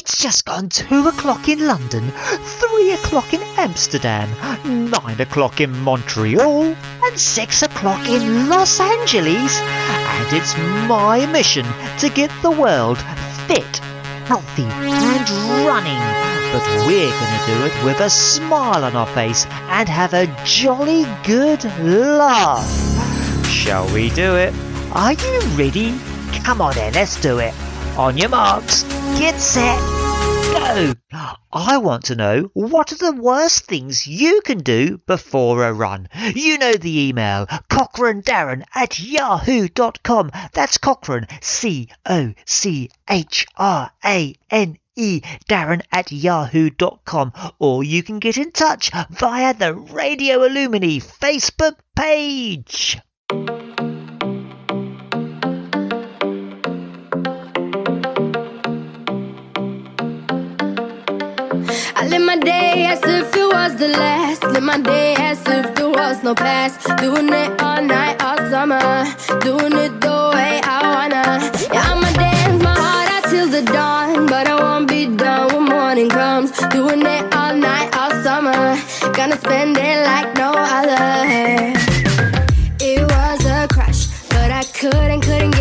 It's just gone two o'clock in London, three o'clock in Amsterdam, nine o'clock in Montreal, and six o'clock in Los Angeles. And it's my mission to get the world fit, healthy, and running. But we're gonna do it with a smile on our face and have a jolly good laugh. Shall we do it? Are you ready? Come on then, let's do it. On your marks, get set, go! I want to know what are the worst things you can do before a run. You know the email, Cochrane Darren at yahoo.com. That's Cochrane, C O C H R A N E, Darren at yahoo.com. Or you can get in touch via the Radio Illumini Facebook page. I live my day as if it was the last. Live my day as if there was no past. Doing it all night, all summer. Doing it the way I wanna. Yeah, I'ma dance my heart out till the dawn. But I won't be done when morning comes. Doing it all night, all summer. Gonna spend it like no other. It was a crush, but I couldn't, couldn't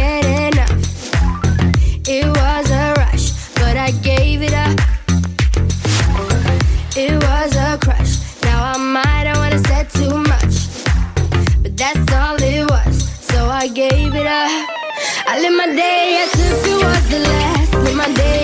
I live my day as if it was the last. Live my day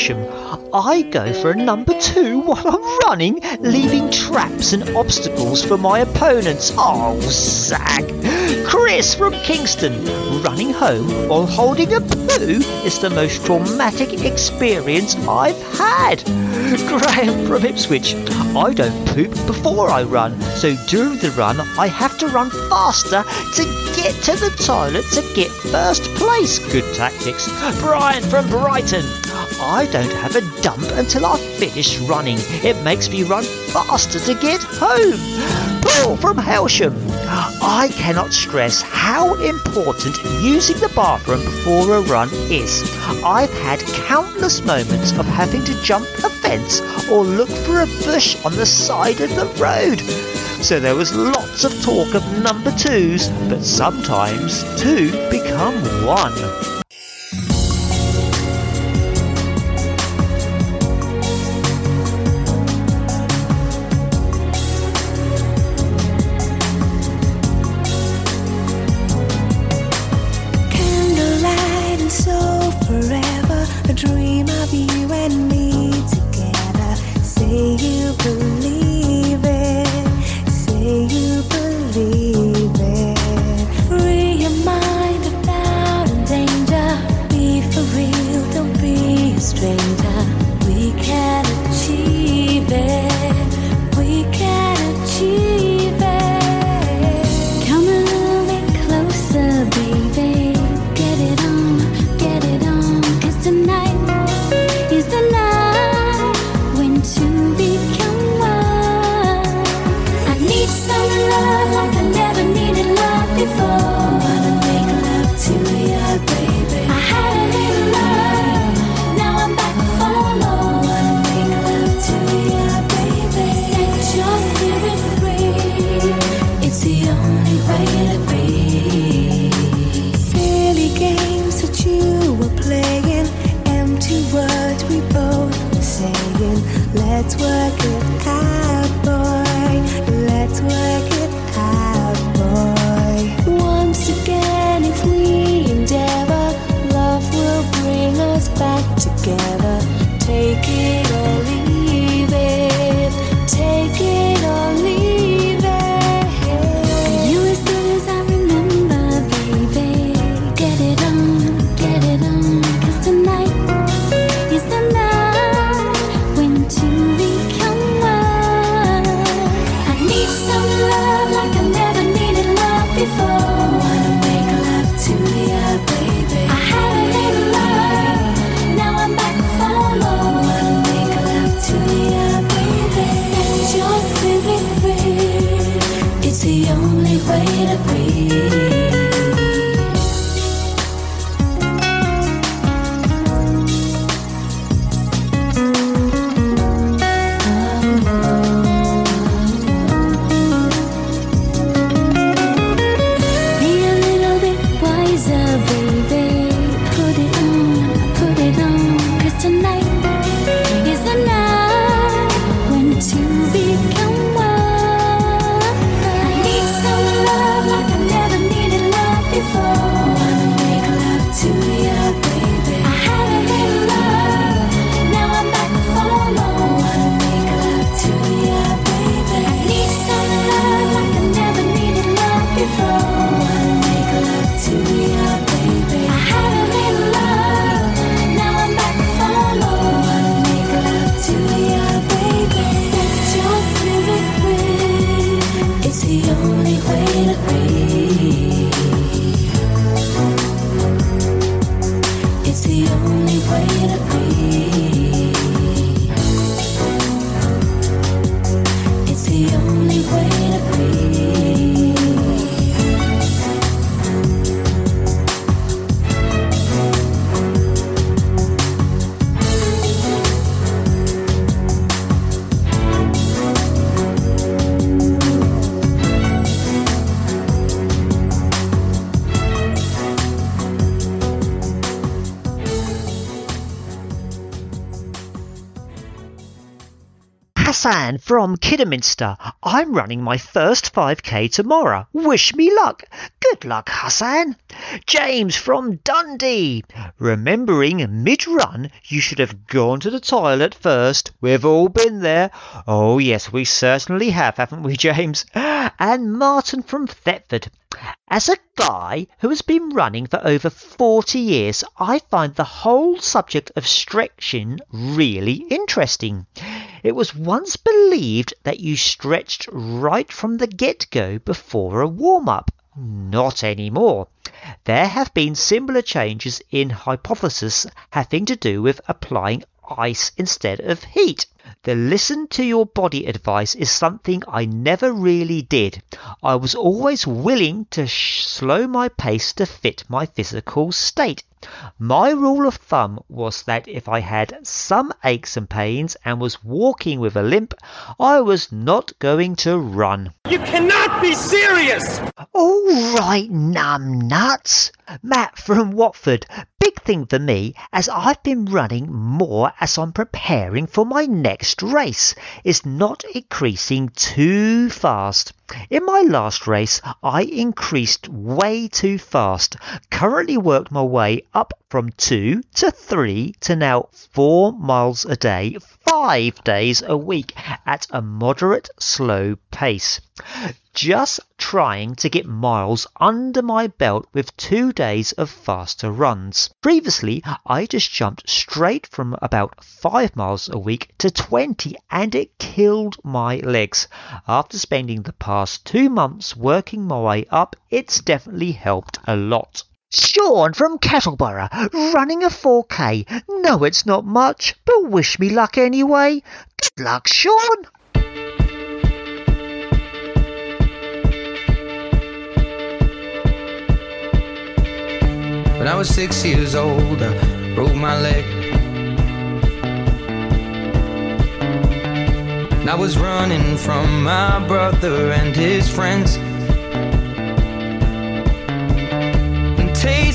I go for a number two while I'm running, leaving traps and obstacles for my opponents. Oh, Sack. Chris from Kingston. Running home while holding a poo is the most traumatic experience I've had. Graham from Ipswich. I don't poop before I run, so during the run I have to run faster to get to the toilet to get first place. Good tactics. Brian from Brighton. I don't have a dump until I finish running. It makes me run faster to get home. Paul from Helsham. I cannot stress how important using the bathroom before a run is. I've had countless moments of having to jump a fence or look for a bush on the side of the road. So there was lots of talk of number twos, but sometimes two become one. man from Kidderminster. I'm running my first 5K tomorrow. Wish me luck. Good luck, Hassan. James from Dundee. Remembering mid run, you should have gone to the toilet first. We've all been there. Oh, yes, we certainly have, haven't we, James? And Martin from Thetford. As a guy who has been running for over 40 years, I find the whole subject of stretching really interesting. It was once believed that you stretched right from the get go before a warm up. Not anymore. There have been similar changes in hypothesis having to do with applying ice instead of heat. The listen to your body advice is something I never really did. I was always willing to sh- slow my pace to fit my physical state. My rule of thumb was that if I had some aches and pains and was walking with a limp, I was not going to run. You cannot be serious! All right, numb nuts. Matt from Watford, Big thing for me as I've been running more as I'm preparing for my next race is not increasing too fast. In my last race, I increased way too fast. Currently worked my way up from two to three to now four miles a day, five days a week at a moderate slow pace. Just trying to get miles under my belt with two days of faster runs. Previously, I just jumped straight from about 5 miles a week to 20 and it killed my legs. After spending the past two months working my way up, it's definitely helped a lot. Sean from Kettleborough, running a 4K. No, it's not much, but wish me luck anyway. Good luck, Sean. When I was six years old, I broke my leg. And I was running from my brother and his friends.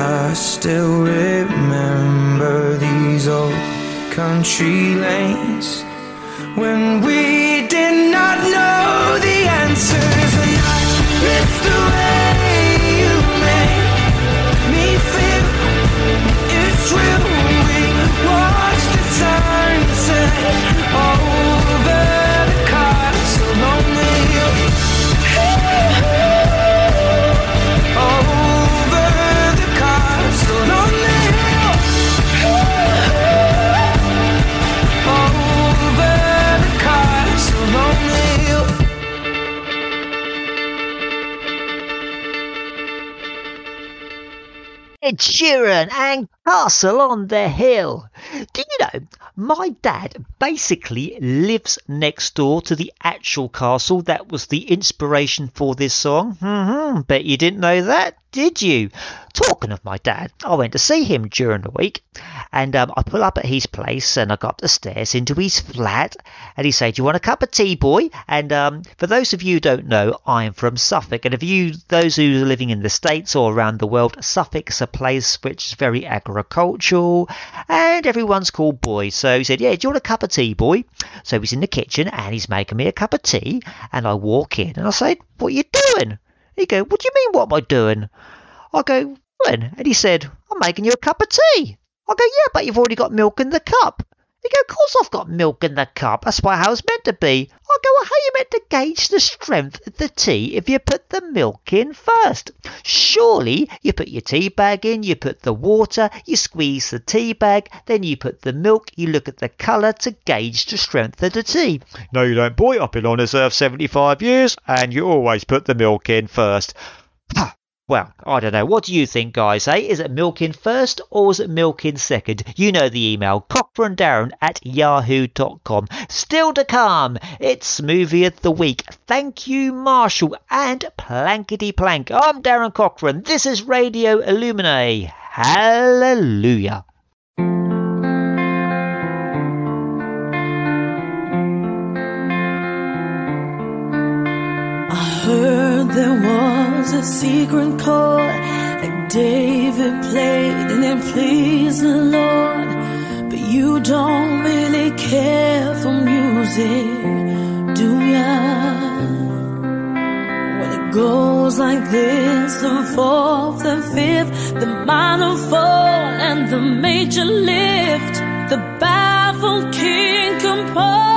I still remember these old country lanes. When we did not know the answers and I It's the way Sheeran and Castle on the Hill. Do you know, my dad basically lives next door to the actual castle that was the inspiration for this song. hmm Bet you didn't know that, did you? Talking of my dad, I went to see him during the week and um, I pull up at his place and I go up the stairs into his flat and he said, Do you want a cup of tea, boy? And um, for those of you who don't know, I'm from Suffolk. And if you, those who are living in the States or around the world, Suffolk's a place which is very agricultural and everyone's called boy. So he said, Yeah, do you want a cup of tea, boy? So he's in the kitchen and he's making me a cup of tea. And I walk in and I say, What are you doing? He go, What do you mean, what am I doing? I go, When? And he said, I'm making you a cup of tea. I go, Yeah, but you've already got milk in the cup. He go, Of course I've got milk in the cup. That's why how it's meant to be. I go, how you meant to gauge the strength of the tea if you put the milk in first? Surely you put your tea bag in, you put the water, you squeeze the tea bag, then you put the milk, you look at the colour to gauge the strength of the tea. No, you don't, boy. I've been on this earth 75 years and you always put the milk in first. Well, I don't know. What do you think, guys? Hey, is it milk in first or is it milk in second? You know the email, cochranedarren at yahoo.com. Still to come, it's movie of the week. Thank you, Marshall, and plankety plank. I'm Darren Cochrane. This is Radio Illumine. Hallelujah. I heard there was a secret chord that David played and it pleased the Lord. But you don't really care for music, do ya? When it goes like this, the fourth, the fifth, the minor fall and the major lift, the baffled king composing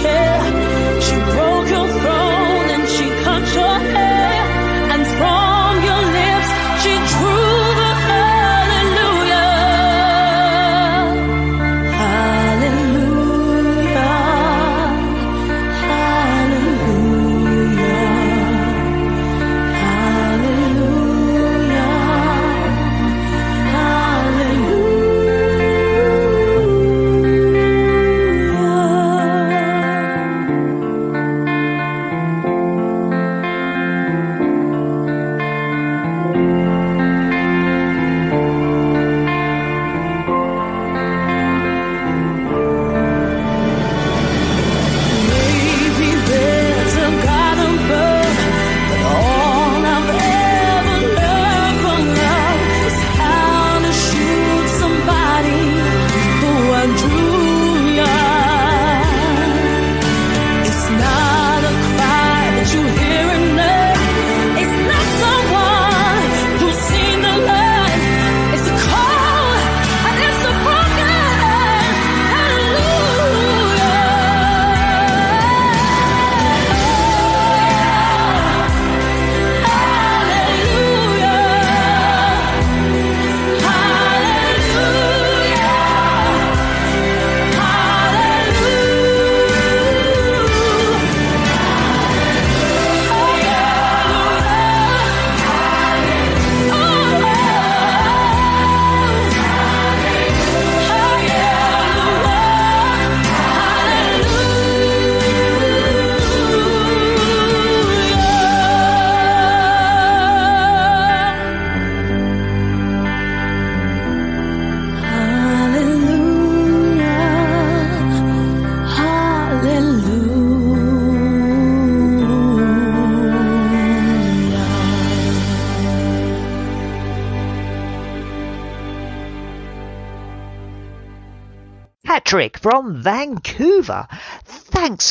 chair.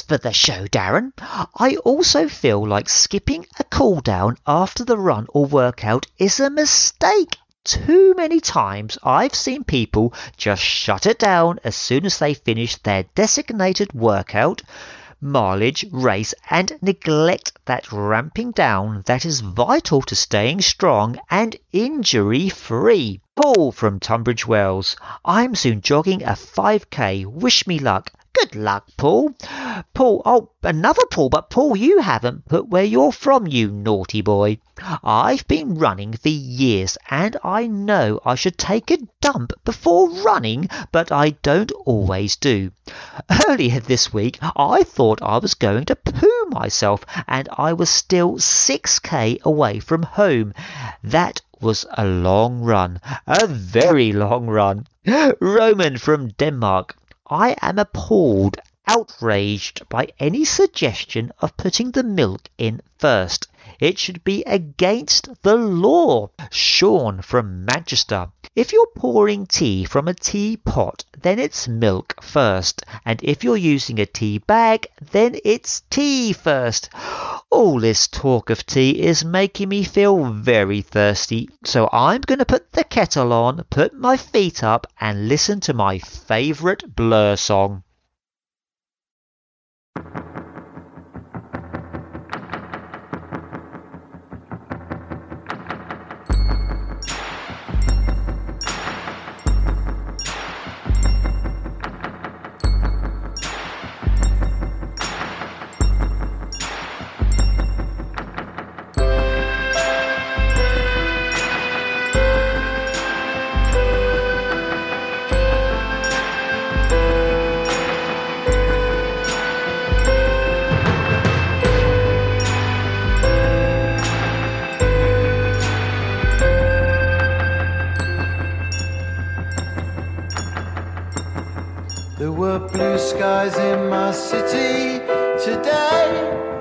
For the show, Darren. I also feel like skipping a cool down after the run or workout is a mistake. Too many times I've seen people just shut it down as soon as they finish their designated workout, mileage, race, and neglect that ramping down that is vital to staying strong and injury free. Paul from Tunbridge Wells. I'm soon jogging a 5k. Wish me luck. Good luck, Paul. Paul, oh, another Paul, but Paul, you haven't put where you're from, you naughty boy. I've been running for years and I know I should take a dump before running, but I don't always do. Earlier this week, I thought I was going to poo myself and I was still 6k away from home. That was a long run, a very long run. Roman from Denmark. I am appalled, outraged by any suggestion of putting the milk in first. It should be against the law. Sean from Manchester. If you're pouring tea from a teapot, then it's milk first. And if you're using a tea bag, then it's tea first. All this talk of tea is making me feel very thirsty. So I'm going to put the kettle on, put my feet up, and listen to my favourite Blur song. There were blue skies in my city today.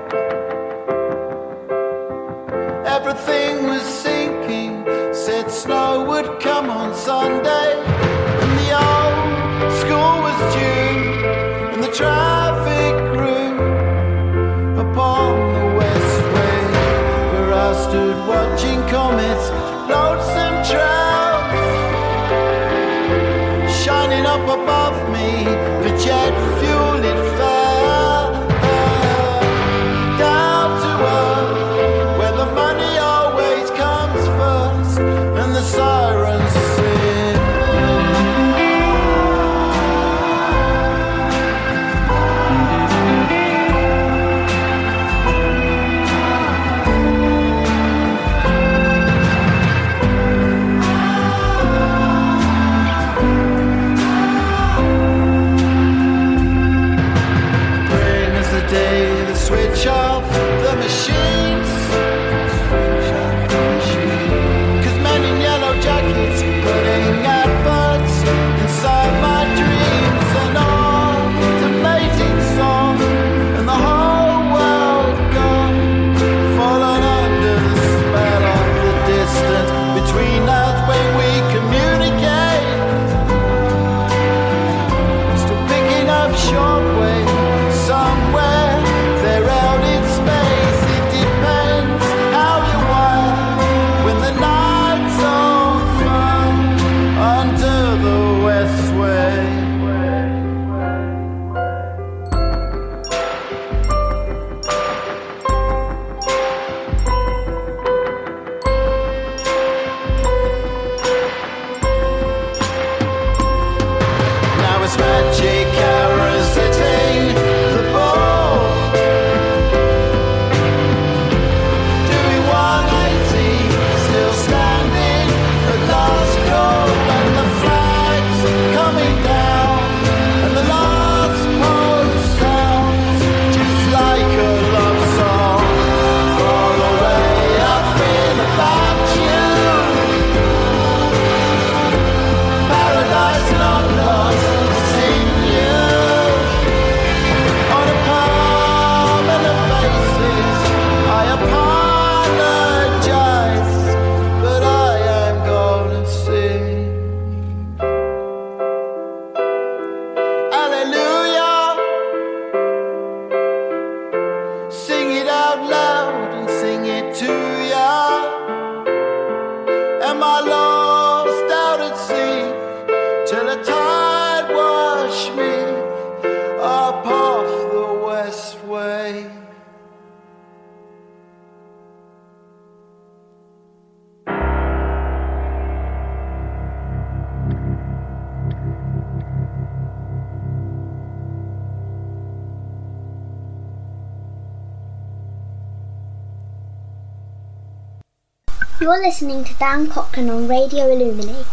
Listening to Dan Cochrane on Radio Illuminate.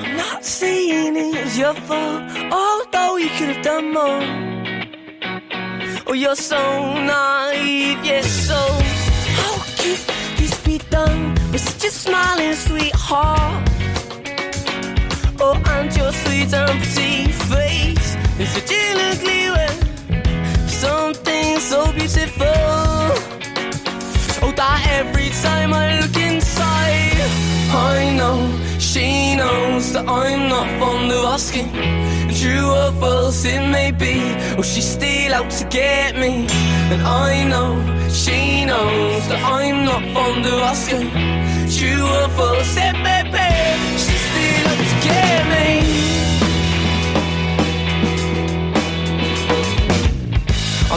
I'm not saying it was your fault, although you could have done more. Oh, you're so naive, yes, so how could this be done with such a smiling sweetheart? Oh, and your and pretty face is such an ugly. Something so beautiful. Oh, that every time I look inside, I know she knows that I'm not fond of asking. True or false it may be, or she's still out to get me. And I know she knows that I'm not fond of asking. True or false it may be, she's still out to get me.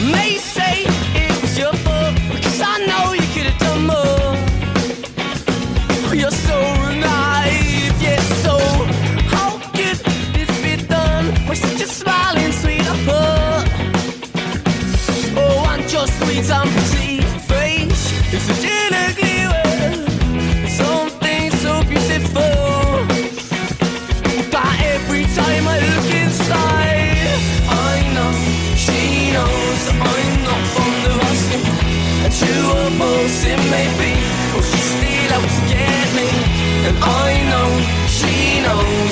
I may be, or she's still out to get me. And I know she knows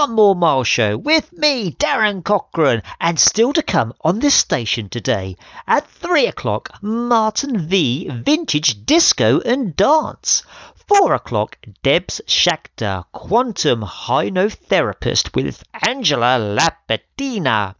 One More Mile Show with me, Darren Cochrane, and still to come on this station today at 3 o'clock, Martin V Vintage Disco and Dance. 4 o'clock, Debs Shakhtar, Quantum Hypnotherapist with Angela Lapetina.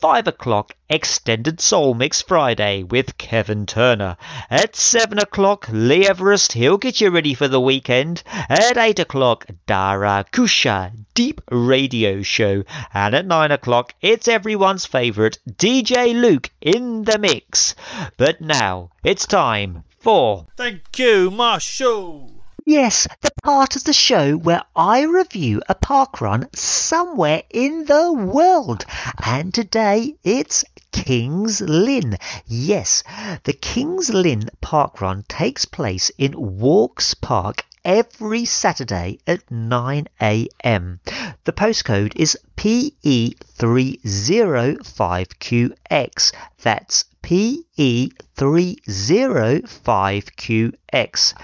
5 o'clock, Extended Soul Mix Friday with Kevin Turner. At 7 o'clock, Lee Everest, he'll get you ready for the weekend. At 8 o'clock, Dara Kusha, Deep Radio Show. And at 9 o'clock, it's everyone's favourite, DJ Luke in the mix. But now, it's time for Thank you, Marshall. Yes, the part of the show where I review a parkrun somewhere in the world. And today it's Kings Lynn. Yes, the Kings Lynn parkrun takes place in Walks Park every Saturday at 9am. The postcode is PE305QX. That's PE305QX.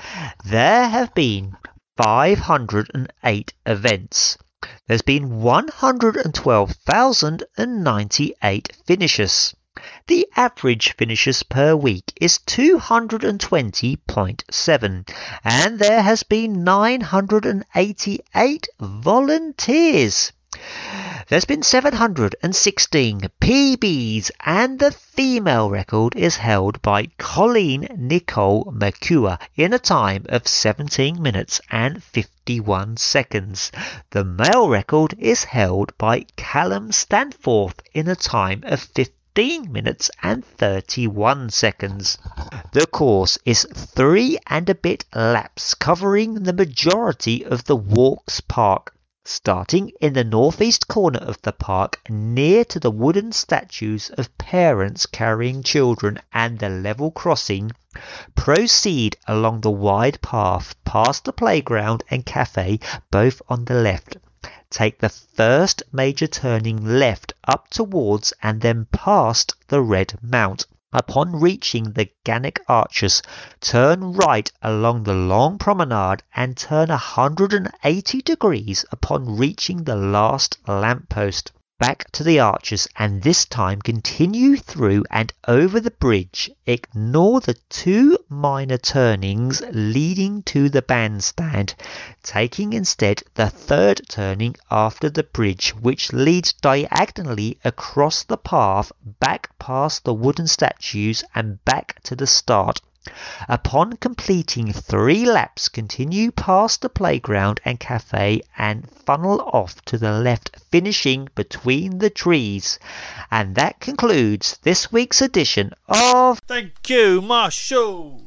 There have been 508 events. There's been 112,098 finishes. The average finishes per week is 220.7 and there has been 988 volunteers. There's been 716 PBs and the female record is held by Colleen Nicole Mercure in a time of 17 minutes and 51 seconds. The male record is held by Callum Stanforth in a time of 15 minutes and 31 seconds. The course is three and a bit laps covering the majority of the Walks Park starting in the northeast corner of the park near to the wooden statues of parents carrying children and the level crossing, proceed along the wide path past the playground and cafe, both on the left. Take the first major turning left up towards and then past the Red Mount. Upon reaching the Guanock Arches, turn right along the long promenade and turn 180 degrees upon reaching the last lamp post back to the arches and this time continue through and over the bridge. Ignore the two minor turnings leading to the bandstand, taking instead the third turning after the bridge, which leads diagonally across the path back past the wooden statues and back to the start. Upon completing three laps, continue past the playground and cafe and funnel off to the left, finishing between the trees. And that concludes this week's edition of Thank you, Marshall.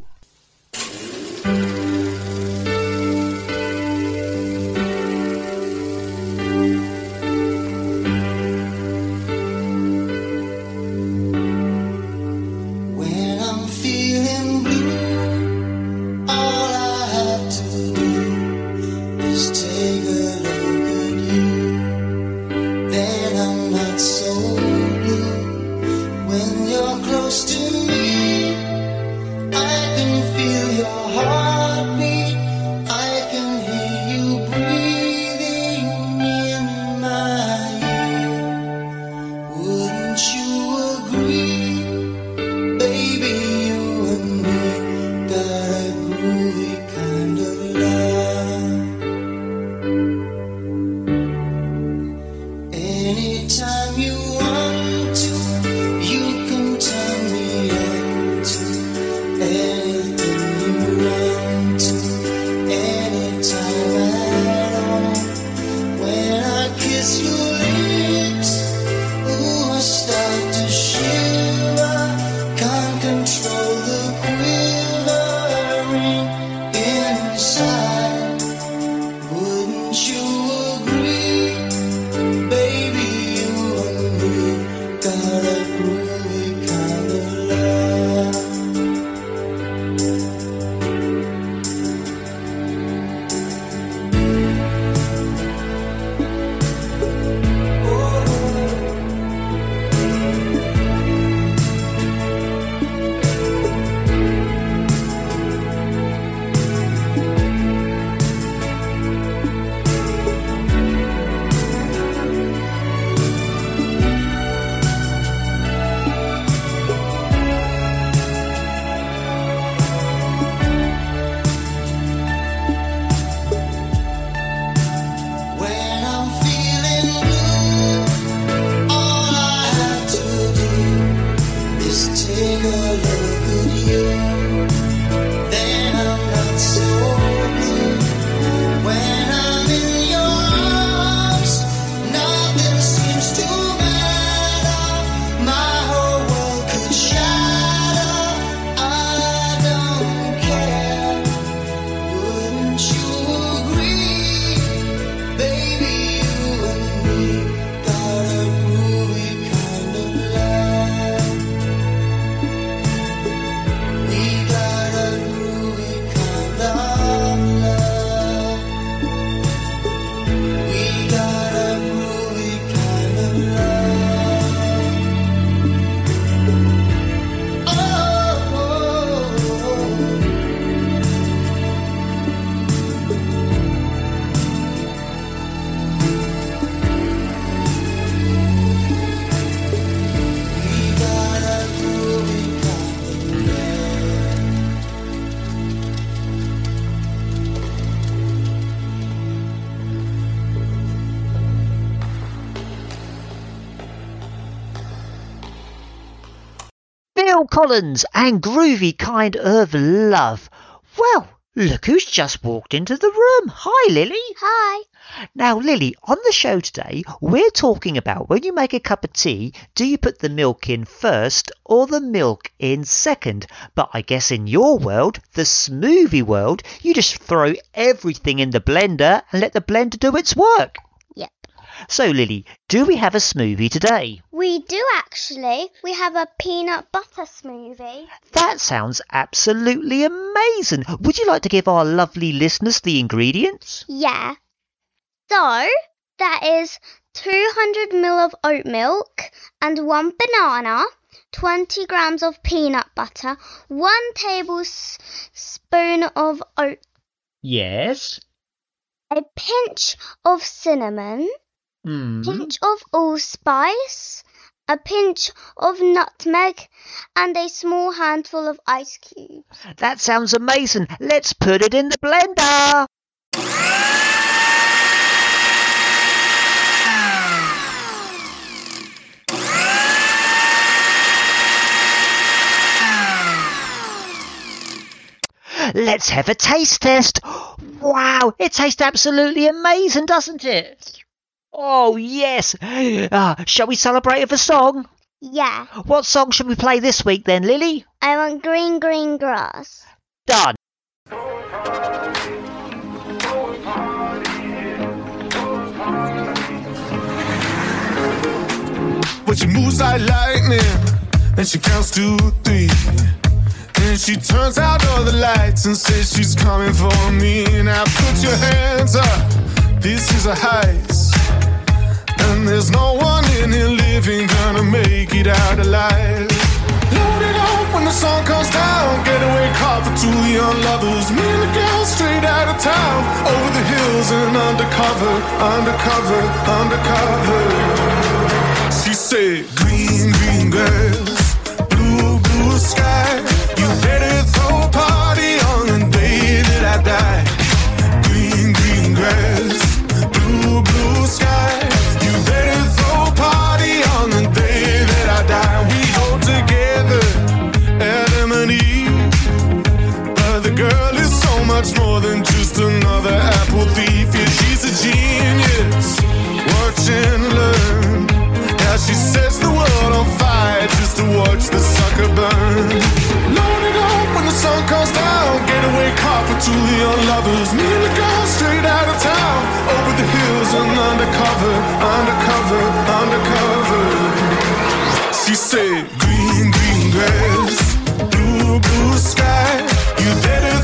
Collins and Groovy Kind of Love. Well, look who's just walked into the room. Hi, Lily. Hi. Now, Lily, on the show today, we're talking about when you make a cup of tea, do you put the milk in first or the milk in second? But I guess in your world, the smoothie world, you just throw everything in the blender and let the blender do its work. So, Lily, do we have a smoothie today? We do actually. We have a peanut butter smoothie. That sounds absolutely amazing. Would you like to give our lovely listeners the ingredients? Yeah. So, that is 200 ml of oat milk and one banana, 20 grams of peanut butter, one tablespoon of oat, Yes. a pinch of cinnamon, Mm. pinch of allspice, a pinch of nutmeg, and a small handful of ice cubes. That sounds amazing. Let's put it in the blender. Let's have a taste test. Wow, it tastes absolutely amazing, doesn't it? Oh, yes. Ah, shall we celebrate with a song? Yeah, What song should we play this week then, Lily? I want green, green grass. Done. But she moves like lightning, and she counts to three. Then she turns out all the lights and says she's coming for me. Now put your hands up, this is a heist. There's no one in here living gonna make it out alive. Load it up when the sun comes down. Getaway car for two young lovers. Me and the girl straight out of town. Over the hills and undercover, undercover, undercover. She said, Green, green grass, and learn. How she sets the world on fire just to watch the sucker burn. Load it up when the sun comes down. Getaway car for two young lovers. Me and the girl straight out of town. Over the hills and undercover, undercover, undercover. She said, Green, green grass, blue, blue sky. You better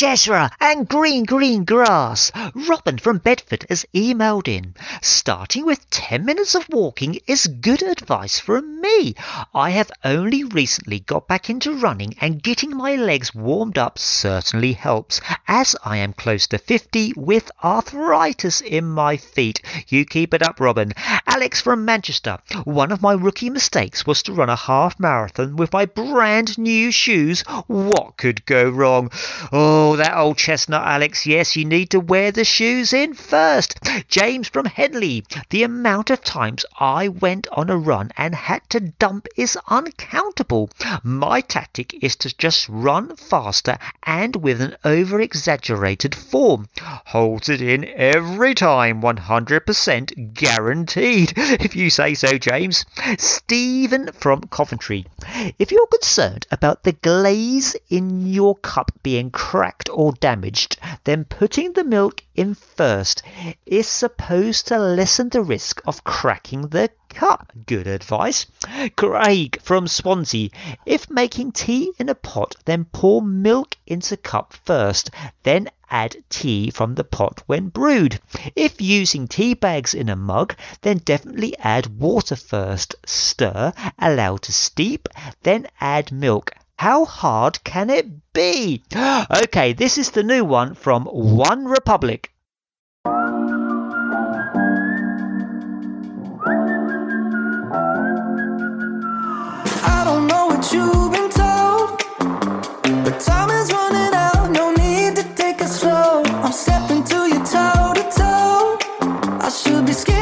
George Ezra and Green Green Grass. Robin from Bedford has emailed in. Starting with 10 minutes of walking is good advice from me. I have only recently got back into running and getting my legs warmed up certainly helps as I am close to 50 with arthritis in my feet. You keep it up, Robin. Alex from Manchester. One of my rookie mistakes was to run a half marathon with my brand new shoes. What could go wrong? Oh, That old chestnut, Alex. Yes, you need to wear the shoes in first. James from Headley. The amount of times I went on a run and had to dump is uncountable. My tactic is to just run faster and with an over exaggerated form. Holds it in every time, 100% guaranteed. If you say so, James. Stephen from Coventry. If you're concerned about the glaze in your cup being cracked or damaged, then putting the milk in first is supposed to lessen the risk of cracking the cup. Good advice. Craig from Swansea. If making tea in a pot, then pour milk into cup first, then add tea from the pot when brewed. If using tea bags in a mug, then definitely add water first, stir, allow to steep, then add milk. How hard can it be? Okay, this is the new one from OneRepublic. I don't know what you've been told, but time is running out. No need to take it slow. I'm stepping to toe to toe. I should be scared,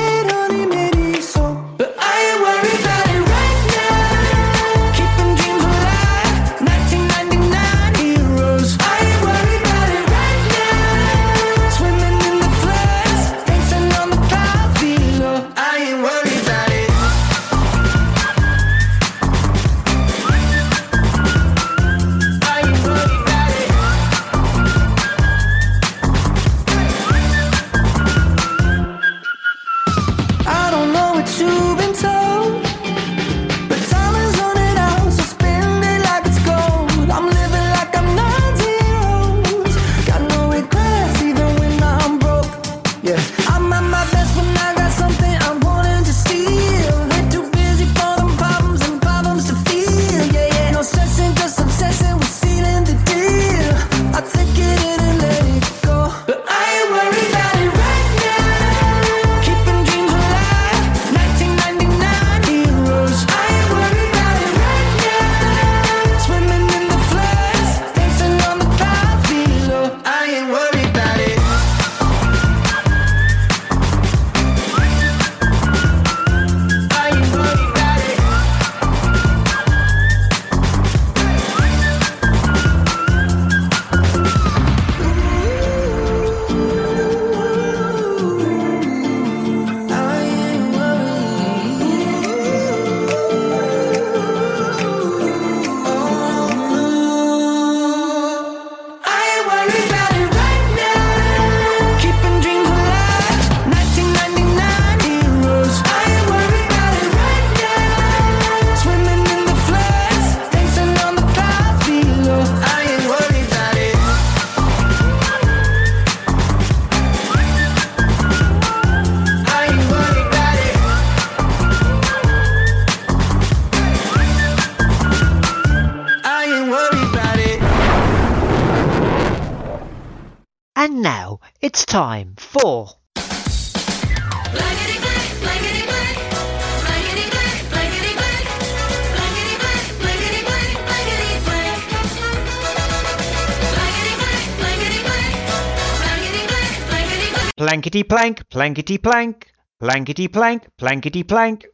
Plankety plank, plankety plank, plankety plank, plankety plank.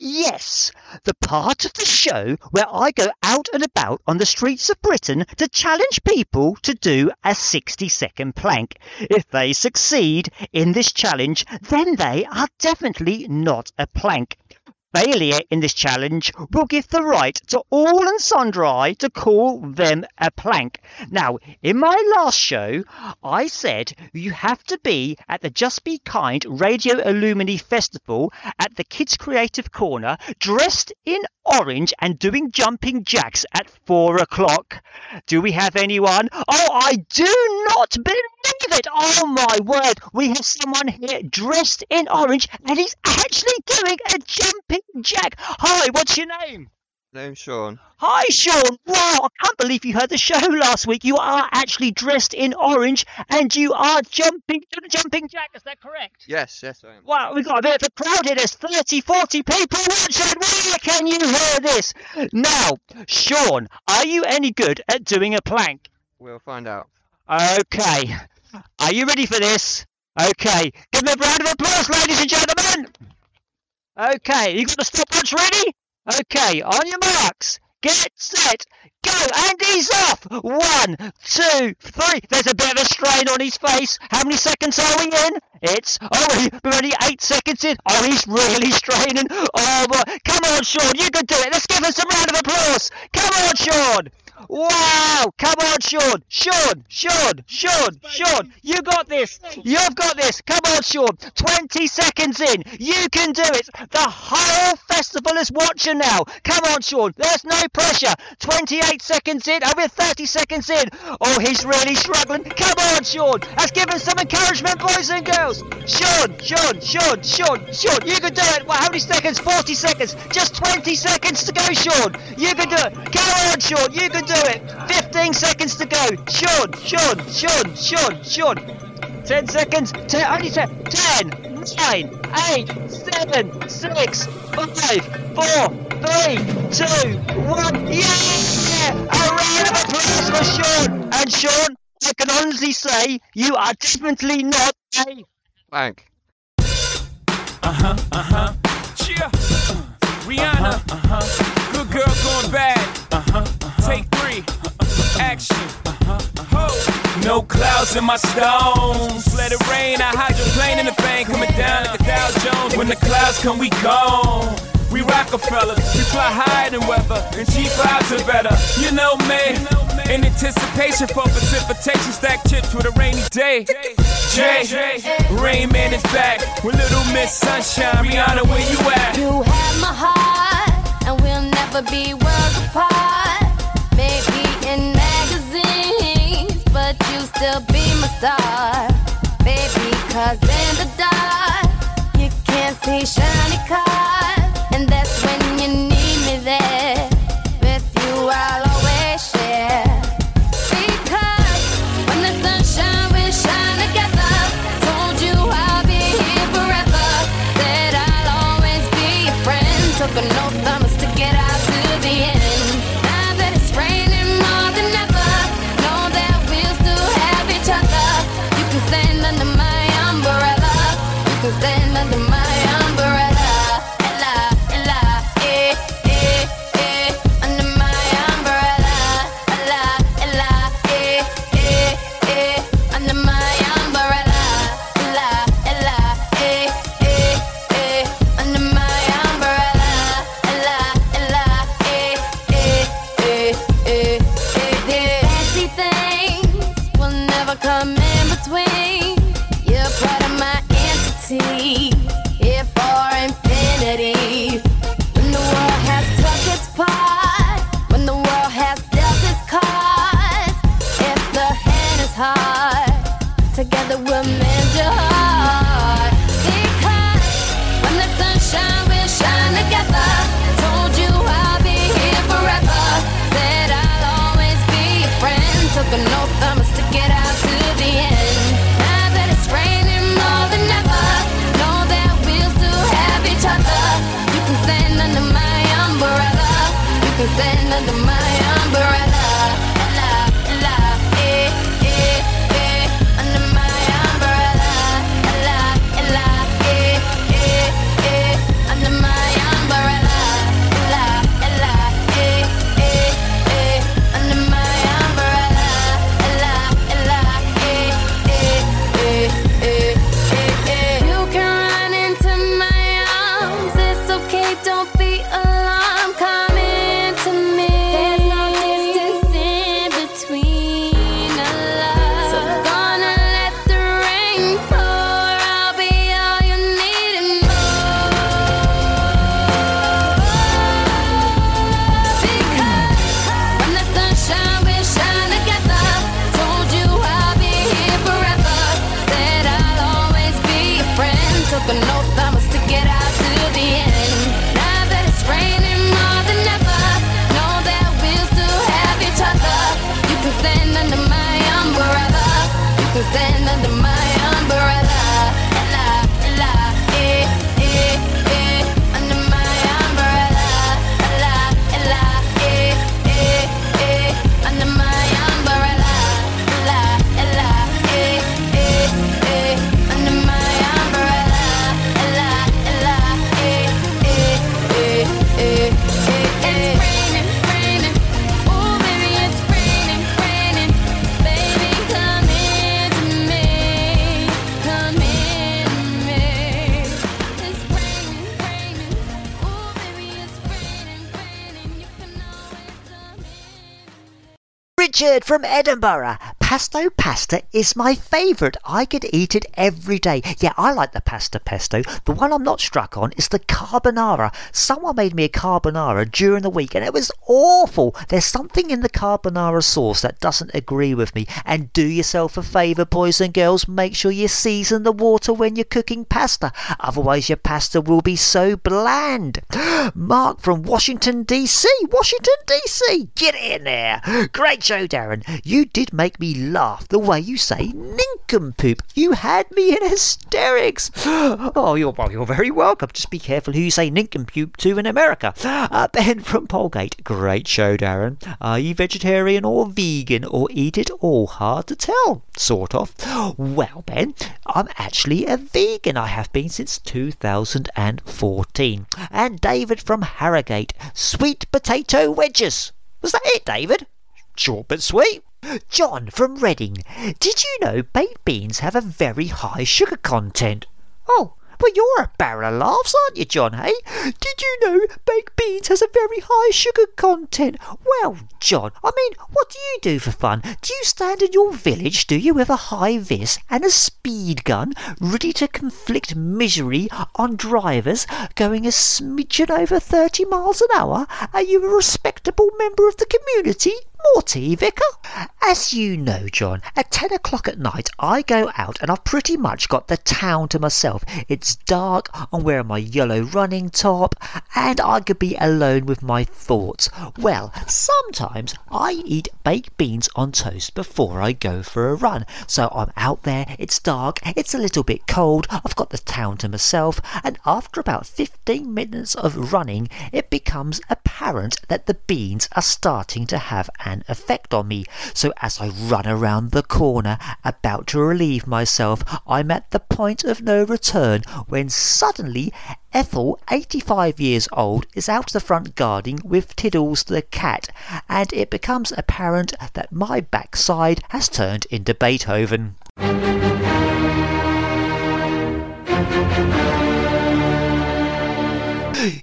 Yes, the part of the show where I go out and about on the streets of Britain to challenge people to do a 60 second plank. If they succeed in this challenge, then they are definitely not a plank. Failure in this challenge will give the right to all and sundry to call them a plank. Now, in my last show, I said you have to be at the Just Be Kind Radio Illumini Festival at the Kids Creative Corner, dressed in orange and doing jumping jacks at four o'clock. Do we have anyone? Oh, I do not believe it! Oh my word, we have someone here dressed in orange and he's actually doing a jumping jack. Hi, what's your name? Name's Sean. Hi, Sean. Wow, I can't believe you heard the show last week. You are actually dressed in orange and you are jumping jumping jack. Is that correct? Yes, yes, I am. Wow, we've got a bit of a crowd here. There's 30, 40 people watching. Where can you hear this? Now, Sean, are you any good at doing a plank? We'll find out. Okay. Are you ready for this? Okay. Give me a round of applause, ladies and gentlemen. Okay. You got the stopwatch ready? Okay. On your marks. Get set. Go. And he's off. One, two, three. There's a bit of a strain on his face. How many seconds are we in? It's oh, we're only eight seconds in. Oh, he's really straining. Oh, boy. come on, Sean, you can do it. Let's give us a round of applause. Come on, Sean. Wow! Come on, Sean! Sean! Sean! Sean! Sean! You got this! You've got this! Come on, Sean! 20 seconds in! You can do it! The whole festival is watching now! Come on, Sean! There's no pressure! 28 seconds in! Over 30 seconds in! Oh, he's really struggling! Come on, Sean! Let's give him some encouragement, boys and girls! Sean! Sean! Sean! Sean! Sean! You can do it! Well, how many seconds? 40 seconds! Just 20 seconds to go, Sean! You can do it! Come on, Sean! You can do it! 15 seconds to go! Sean! Sean! Sean! Sean! Sean! 10 seconds! 10, only 10! 10! 9! 8! 7! 6! 5! 4! 3! 2! 1! Yeah! A round of applause for Sean! And Sean, I can honestly say you are definitely not a Blank. Uh huh, uh huh. Cheer. Rihanna. Uh huh. Good girl going bad. Uh huh. Take three. Action. No clouds in my stones. Let it rain. I hydroplane in the bank. Coming down like a Dow Jones. When the clouds come, we gone. We Rockefeller, we fly higher than weather, and cheap vibes are better. You know me, in anticipation for precipitation, stack chips with a rainy day. Jay, Rain Man is back with Little Miss Sunshine. Rihanna, where you at? You have my heart, and we'll never be worlds apart. Maybe in magazines, but you still be my star. Baby, cause in the dark, you can't see shiny cars. And that's when you need me there. With you, I'll Richard from Edinburgh. Pesto pasta is my favourite. I could eat it every day. Yeah, I like the pasta pesto. The one I'm not struck on is the carbonara. Someone made me a carbonara during the week and it was awful. There's something in the carbonara sauce that doesn't agree with me. And do yourself a favour, boys and girls, make sure you season the water when you're cooking pasta. Otherwise, your pasta will be so bland. Mark from Washington, D.C. Washington, D.C. Get in there. Great show, Darren. You did make me laugh the way you say nincompoop. You had me in hysterics. Oh, you're, well, you're very welcome. Just be careful who you say nincompoop to in America. Uh, ben from Polegate. Great show, Darren. Are you vegetarian or vegan or eat it all? Hard to tell. Sort of. Well, Ben, I'm actually a vegan. I have been since 2014. And David from Harrogate. Sweet potato wedges. Was that it, David? Short but sweet. John from Reading. Did you know baked beans have a very high sugar content? Oh, but you're a barrel of laughs, aren't you, John, hey? Did you know baked beans has a very high sugar content? Well, John, I mean, what do you do for fun? Do you stand in your village, do you, with a high vis and a speed gun, ready to conflict misery on drivers going a smidgen over 30 miles an hour? Are you a respectable member of the community? More tea, Vicar? As you know, John, at 10 o'clock at night I go out and I've pretty much got the town to myself. It's dark, I'm wearing my yellow running top, and I could be alone with my thoughts. Well, sometimes I eat baked beans on toast before I go for a run. So I'm out there, it's dark, it's a little bit cold, I've got the town to myself, and after about 15 minutes of running, it becomes apparent that the beans are starting to have an effect on me. So as I run around the corner, about to relieve myself, I'm at the point of no return when suddenly Ethel, 85 years old, is out the front garden with Tiddles the cat, and it becomes apparent that my backside has turned into Beethoven.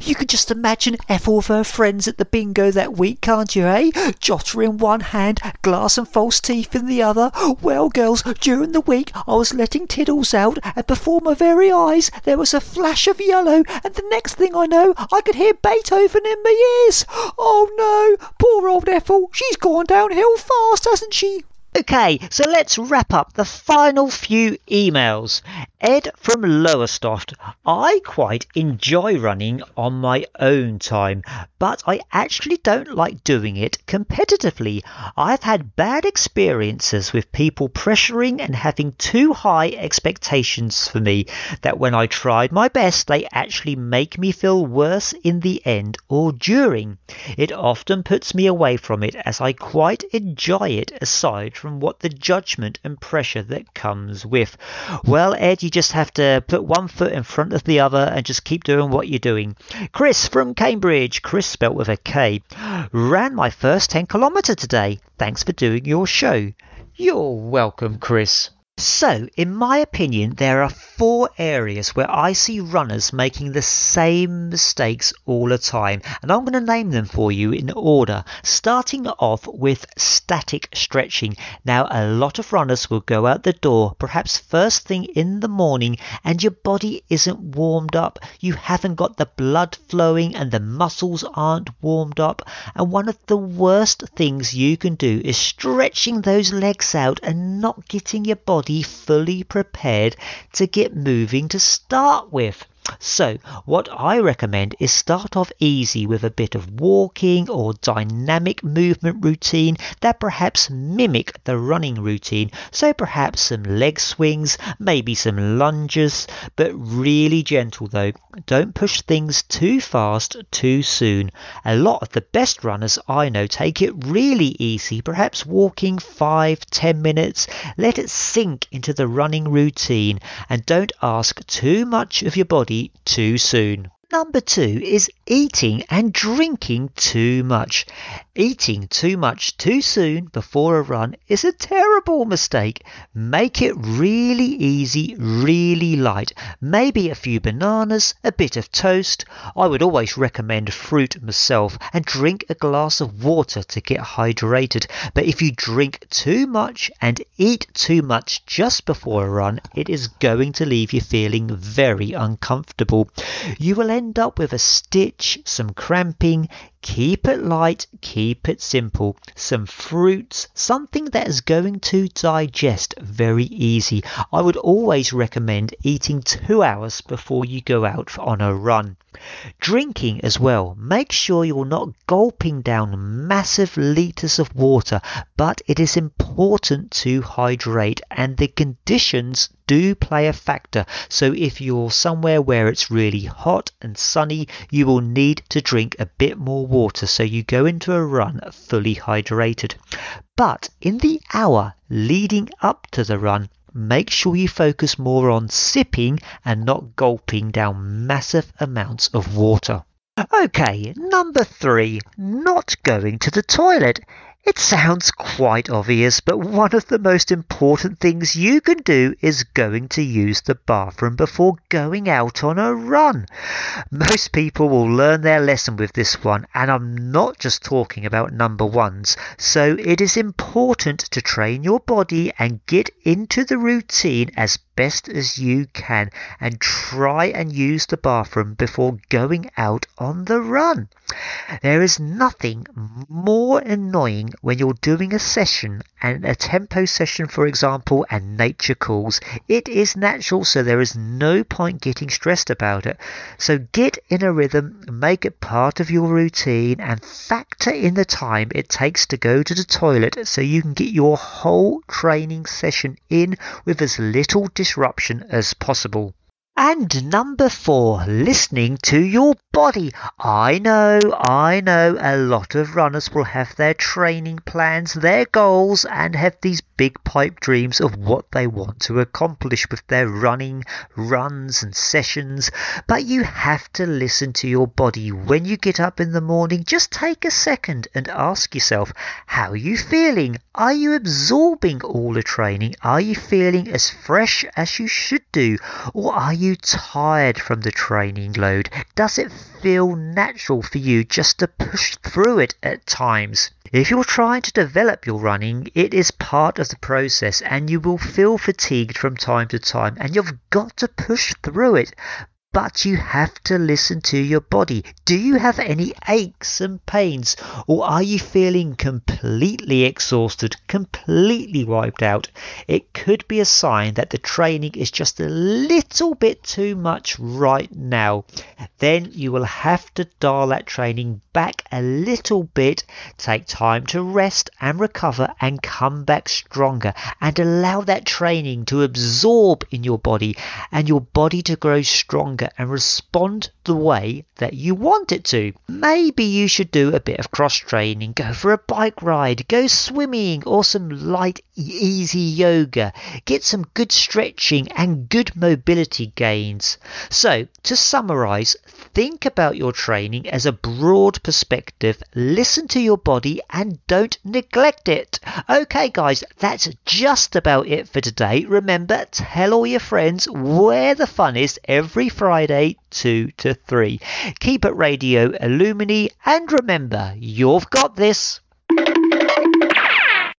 You can just imagine Ethel with her friends at the bingo that week, can't you, eh? Jotter in one hand, glass and false teeth in the other. Well, girls, during the week I was letting Tiddles out, and before my very eyes there was a flash of yellow, and the next thing I know I could hear Beethoven in my ears. Oh no, poor old Ethel, she's gone downhill fast, hasn't she? Okay, so let's wrap up the final few emails. Ed from Lowestoft. I quite enjoy running on my own time, but I actually don't like doing it competitively. I've had bad experiences with people pressuring and having too high expectations for me that when I tried my best, they actually make me feel worse in the end or during. It often puts me away from it as I quite enjoy it aside from what the judgment and pressure that comes with. Well, Ed, you just have to put one foot in front of the other and just keep doing what you're doing. Chris from Cambridge, Chris spelt with a K, ran my first 10 kilometre today. Thanks for doing your show. You're welcome, Chris. So, in my opinion, there are four areas where I see runners making the same mistakes all the time, and I'm going to name them for you in order, starting off with static stretching. Now, a lot of runners will go out the door, perhaps first thing in the morning, and your body isn't warmed up. You haven't got the blood flowing, and the muscles aren't warmed up. And one of the worst things you can do is stretching those legs out and not getting your body fully prepared to get moving to start with. So, what I recommend is start off easy with a bit of walking or dynamic movement routine that perhaps mimic the running routine. So, perhaps some leg swings, maybe some lunges, but really gentle though. Don't push things too fast too soon. A lot of the best runners I know take it really easy, perhaps walking 5 10 minutes. Let it sink into the running routine and don't ask too much of your body too soon. Number two is eating and drinking too much. Eating too much too soon before a run is a terrible mistake. Make it really easy, really light. Maybe a few bananas, a bit of toast. I would always recommend fruit myself and drink a glass of water to get hydrated. But if you drink too much and eat too much just before a run, it is going to leave you feeling very uncomfortable. You will end up with a stitch, some cramping. Keep it light, keep it simple. Some fruits, something that is going to digest very easy. I would always recommend eating two hours before you go out on a run. Drinking as well. Make sure you're not gulping down massive liters of water, but it is important to hydrate, and the conditions do play a factor. So, if you're somewhere where it's really hot and sunny, you will need to drink a bit more water so you go into a run fully hydrated. But in the hour leading up to the run, make sure you focus more on sipping and not gulping down massive amounts of water. Okay, number three, not going to the toilet. It sounds quite obvious, but one of the most important things you can do is going to use the bathroom before going out on a run. Most people will learn their lesson with this one, and I'm not just talking about number ones. So it is important to train your body and get into the routine as best as you can and try and use the bathroom before going out on the run. There is nothing more annoying when you're doing a session and a tempo session, for example, and nature calls. It is natural, so there is no point getting stressed about it. So get in a rhythm, make it part of your routine, and factor in the time it takes to go to the toilet so you can get your whole training session in with as little disruption as possible. And number four, listening to your body. I know, I know a lot of runners will have their training plans, their goals, and have these big pipe dreams of what they want to accomplish with their running, runs, and sessions. But you have to listen to your body. When you get up in the morning, just take a second and ask yourself, how are you feeling? Are you absorbing all the training? Are you feeling as fresh as you should do? Or are you tired from the training load? Does it feel natural for you just to push through it at times? If you're trying to develop your running, it is part of the process and you will feel fatigued from time to time and you've got to push through it. But you have to listen to your body. Do you have any aches and pains? Or are you feeling completely exhausted, completely wiped out? It could be a sign that the training is just a little bit too much right now. Then you will have to dial that training back a little bit, take time to rest and recover, and come back stronger. And allow that training to absorb in your body and your body to grow stronger and respond the way that you want it to. Maybe you should do a bit of cross training, go for a bike ride, go swimming, or some light, easy yoga. Get some good stretching and good mobility gains. So, to summarize, think about your training as a broad perspective, listen to your body, and don't neglect it. Okay, guys, that's just about it for today. Remember, tell all your friends where the fun is every Friday, 2 to 3. Keep it Radio Illumini, and remember, you've got this.